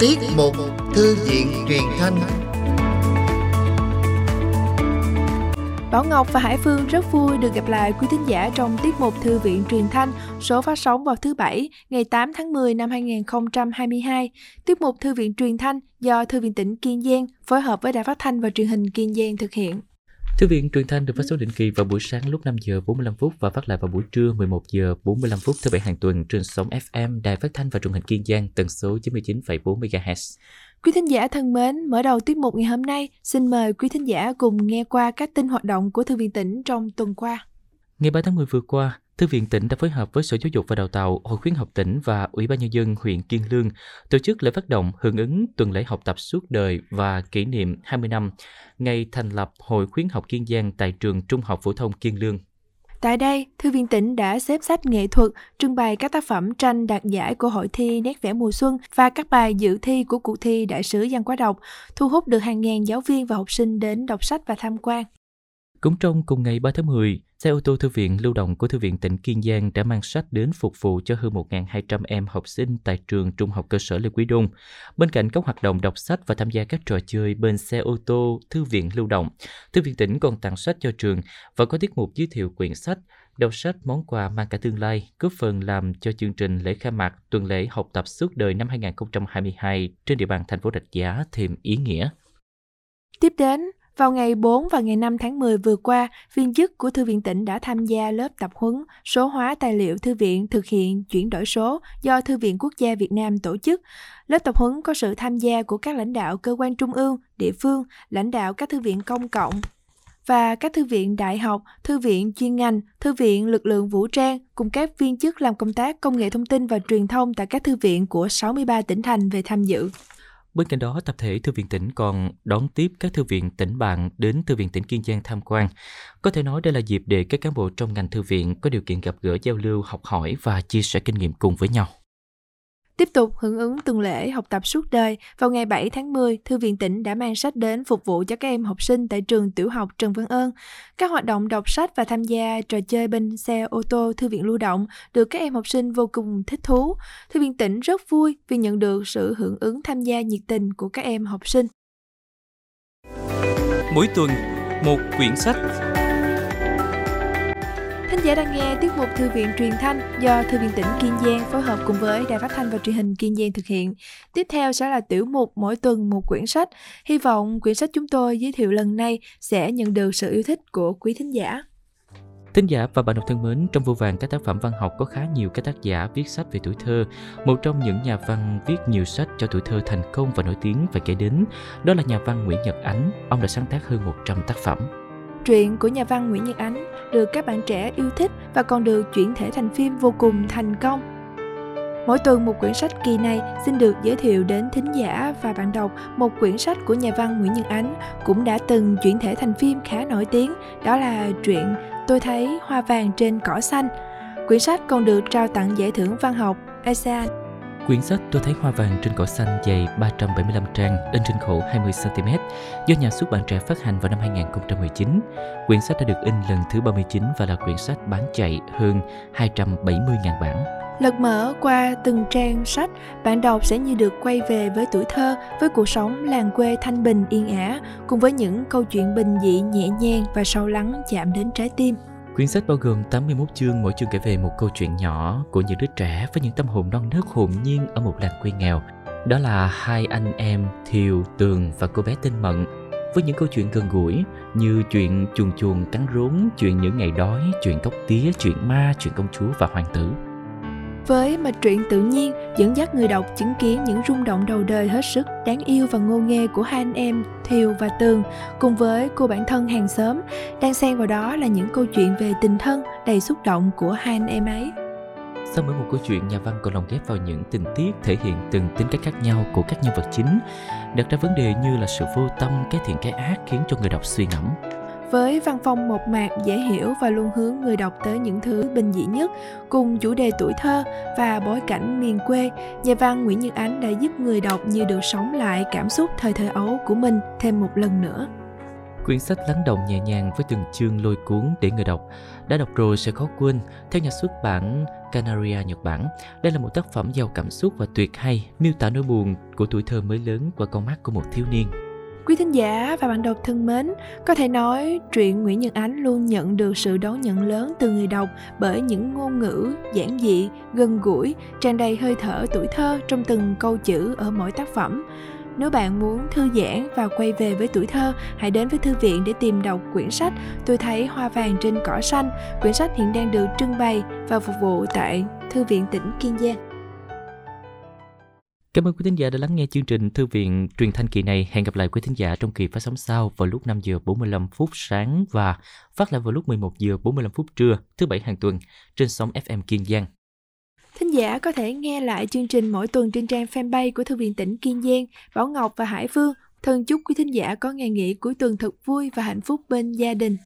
Tiết mục Thư viện truyền thanh Bảo Ngọc và Hải Phương rất vui được gặp lại quý thính giả trong tiết mục Thư viện truyền thanh số phát sóng vào thứ Bảy, ngày 8 tháng 10 năm 2022. Tiết mục Thư viện truyền thanh do Thư viện tỉnh Kiên Giang phối hợp với Đài Phát thanh và Truyền hình Kiên Giang thực hiện. Thư viện truyền thanh được phát sóng định kỳ vào buổi sáng lúc 5 giờ 45 phút và phát lại vào buổi trưa 11 giờ 45 phút thứ bảy hàng tuần trên sóng FM Đài Phát thanh và Truyền hình Kiên Giang tần số 99,4 MHz. Quý thính giả thân mến, mở đầu tiết mục ngày hôm nay, xin mời quý thính giả cùng nghe qua các tin hoạt động của Thư viện tỉnh trong tuần qua. Ngày 3 tháng 10 vừa qua, Thư viện tỉnh đã phối hợp với Sở Giáo dục và Đào tạo, Hội khuyến học tỉnh và Ủy ban Nhân dân huyện Kiên Lương tổ chức lễ phát động hưởng ứng tuần lễ học tập suốt đời và kỷ niệm 20 năm ngày thành lập Hội khuyến học Kiên Giang tại trường Trung học phổ thông Kiên Lương. Tại đây, Thư viện tỉnh đã xếp sách nghệ thuật, trưng bày các tác phẩm tranh đạt giải của hội thi Nét vẽ mùa xuân và các bài dự thi của cuộc thi Đại sứ văn Quá Đọc, thu hút được hàng ngàn giáo viên và học sinh đến đọc sách và tham quan. Cũng trong cùng ngày 3 tháng 10, xe ô tô thư viện lưu động của Thư viện tỉnh Kiên Giang đã mang sách đến phục vụ cho hơn 1.200 em học sinh tại trường Trung học cơ sở Lê Quý Đôn. Bên cạnh các hoạt động đọc sách và tham gia các trò chơi bên xe ô tô Thư viện lưu động, Thư viện tỉnh còn tặng sách cho trường và có tiết mục giới thiệu quyển sách, đọc sách món quà mang cả tương lai, góp phần làm cho chương trình lễ khai mạc tuần lễ học tập suốt đời năm 2022 trên địa bàn thành phố Rạch Giá thêm ý nghĩa. Tiếp đến, vào ngày 4 và ngày 5 tháng 10 vừa qua, viên chức của Thư viện tỉnh đã tham gia lớp tập huấn số hóa tài liệu thư viện thực hiện chuyển đổi số do Thư viện Quốc gia Việt Nam tổ chức. Lớp tập huấn có sự tham gia của các lãnh đạo cơ quan trung ương, địa phương, lãnh đạo các thư viện công cộng và các thư viện đại học, thư viện chuyên ngành, thư viện lực lượng vũ trang cùng các viên chức làm công tác công nghệ thông tin và truyền thông tại các thư viện của 63 tỉnh thành về tham dự. Bên cạnh đó, tập thể Thư viện tỉnh còn đón tiếp các thư viện tỉnh bạn đến Thư viện tỉnh Kiên Giang tham quan. Có thể nói đây là dịp để các cán bộ trong ngành thư viện có điều kiện gặp gỡ giao lưu, học hỏi và chia sẻ kinh nghiệm cùng với nhau. Tiếp tục hưởng ứng tuần lễ học tập suốt đời, vào ngày 7 tháng 10, Thư viện tỉnh đã mang sách đến phục vụ cho các em học sinh tại trường tiểu học Trần Văn Ơn. Các hoạt động đọc sách và tham gia trò chơi bên xe ô tô Thư viện lưu động được các em học sinh vô cùng thích thú. Thư viện tỉnh rất vui vì nhận được sự hưởng ứng tham gia nhiệt tình của các em học sinh. Mỗi tuần, một quyển sách Thính giả đang nghe tiết mục Thư viện truyền thanh do Thư viện tỉnh Kiên Giang phối hợp cùng với Đài Phát thanh và Truyền hình Kiên Giang thực hiện. Tiếp theo sẽ là tiểu mục mỗi tuần một quyển sách. Hy vọng quyển sách chúng tôi giới thiệu lần này sẽ nhận được sự yêu thích của quý thính giả. Thính giả và bạn đọc thân mến, trong vô vàng các tác phẩm văn học có khá nhiều các tác giả viết sách về tuổi thơ. Một trong những nhà văn viết nhiều sách cho tuổi thơ thành công và nổi tiếng phải kể đến, đó là nhà văn Nguyễn Nhật Ánh. Ông đã sáng tác hơn 100 tác phẩm. Truyện của nhà văn Nguyễn Nhật Ánh được các bạn trẻ yêu thích và còn được chuyển thể thành phim vô cùng thành công. Mỗi tuần một quyển sách kỳ này xin được giới thiệu đến thính giả và bạn đọc một quyển sách của nhà văn Nguyễn Nhật Ánh cũng đã từng chuyển thể thành phim khá nổi tiếng, đó là truyện Tôi thấy hoa vàng trên cỏ xanh. Quyển sách còn được trao tặng giải thưởng văn học ASEAN Quyển sách Tôi thấy hoa vàng trên cỏ xanh dày 375 trang, in trên khổ 20cm, do nhà xuất bản trẻ phát hành vào năm 2019. Quyển sách đã được in lần thứ 39 và là quyển sách bán chạy hơn 270.000 bản. Lật mở qua từng trang sách, bạn đọc sẽ như được quay về với tuổi thơ, với cuộc sống làng quê thanh bình yên ả, cùng với những câu chuyện bình dị nhẹ nhàng và sâu lắng chạm đến trái tim. Quyển sách bao gồm 81 chương, mỗi chương kể về một câu chuyện nhỏ của những đứa trẻ với những tâm hồn non nớt hồn nhiên ở một làng quê nghèo. Đó là hai anh em Thiều, Tường và cô bé tên Mận với những câu chuyện gần gũi như chuyện chuồn chuồn cắn rốn, chuyện những ngày đói, chuyện cốc tía, chuyện ma, chuyện công chúa và hoàng tử. Với mạch truyện tự nhiên dẫn dắt người đọc chứng kiến những rung động đầu đời hết sức đáng yêu và ngô nghê của hai anh em Thiều và Tường cùng với cô bạn thân hàng xóm, đang xen vào đó là những câu chuyện về tình thân đầy xúc động của hai anh em ấy. Sau mỗi một câu chuyện, nhà văn còn lồng ghép vào những tình tiết thể hiện từng tính cách khác nhau của các nhân vật chính, đặt ra vấn đề như là sự vô tâm, cái thiện cái ác khiến cho người đọc suy ngẫm. Với văn phong mộc mạc, dễ hiểu và luôn hướng người đọc tới những thứ bình dị nhất, cùng chủ đề tuổi thơ và bối cảnh miền quê, nhà văn Nguyễn như Ánh đã giúp người đọc như được sống lại cảm xúc thời thơ ấu của mình thêm một lần nữa. Quyển sách lắng động nhẹ nhàng với từng chương lôi cuốn để người đọc. Đã đọc rồi sẽ khó quên. Theo nhà xuất bản Canaria Nhật Bản, đây là một tác phẩm giàu cảm xúc và tuyệt hay, miêu tả nỗi buồn của tuổi thơ mới lớn qua con mắt của một thiếu niên. Quý thính giả và bạn đọc thân mến, có thể nói truyện Nguyễn Nhật Ánh luôn nhận được sự đón nhận lớn từ người đọc bởi những ngôn ngữ giản dị, gần gũi, tràn đầy hơi thở tuổi thơ trong từng câu chữ ở mỗi tác phẩm. Nếu bạn muốn thư giãn và quay về với tuổi thơ, hãy đến với thư viện để tìm đọc quyển sách Tôi thấy hoa vàng trên cỏ xanh. Quyển sách hiện đang được trưng bày và phục vụ tại Thư viện tỉnh Kiên Giang. Cảm ơn quý thính giả đã lắng nghe chương trình Thư viện truyền thanh kỳ này. Hẹn gặp lại quý thính giả trong kỳ phát sóng sau vào lúc 5 giờ 45 phút sáng và phát lại vào lúc 11 giờ 45 phút trưa thứ bảy hàng tuần trên sóng FM Kiên Giang. Thính giả có thể nghe lại chương trình mỗi tuần trên trang fanpage của Thư viện tỉnh Kiên Giang, Bảo Ngọc và Hải Phương. Thân chúc quý thính giả có ngày nghỉ cuối tuần thật vui và hạnh phúc bên gia đình.